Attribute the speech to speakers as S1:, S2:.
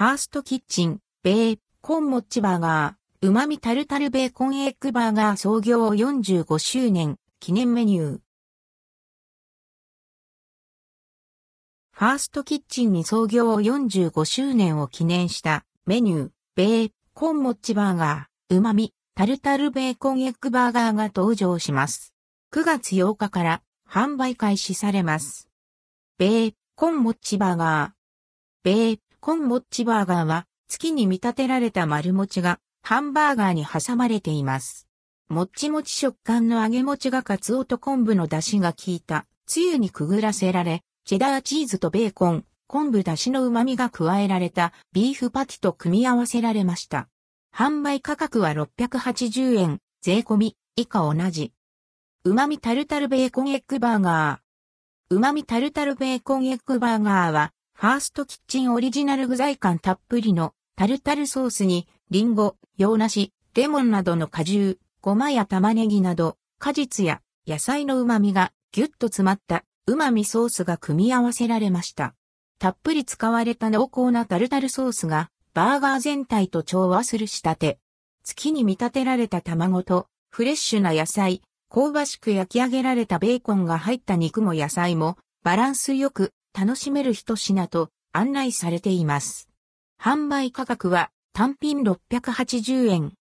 S1: ファーストキッチン、ベーコンモッチバーガー、旨味タルタルベーコンエッグバーガー創業45周年記念メニュー。ファーストキッチンに創業45周年を記念したメニュー、ベーコンモッチバーガー、旨味タルタルベーコンエッグバーガーが登場します。9月8日から販売開始されます。ベーコンモッチバーガー。ベーコンモッチバーガーは月に見立てられた丸餅がハンバーガーに挟まれています。もっちもち食感の揚げ餅がカツオと昆布の出汁が効いたつゆにくぐらせられ、チェダーチーズとベーコン、昆布出汁の旨味が加えられたビーフパティと組み合わせられました。販売価格は680円、税込み、以下同じ。旨味タルタルベーコンエッグバーガー。旨味タルタルベーコンエッグバーガーは、ファーストキッチンオリジナル具材感たっぷりのタルタルソースに、リンゴ、洋梨、レモンなどの果汁、ごまや玉ねぎなど、果実や野菜の旨味がぎゅっと詰まった旨味ソースが組み合わせられました。たっぷり使われた濃厚なタルタルソースがバーガー全体と調和する仕立て。月に見立てられた卵とフレッシュな野菜、香ばしく焼き上げられたベーコンが入った肉も野菜もバランスよく楽しめる一品と案内されています。販売価格は単品680円、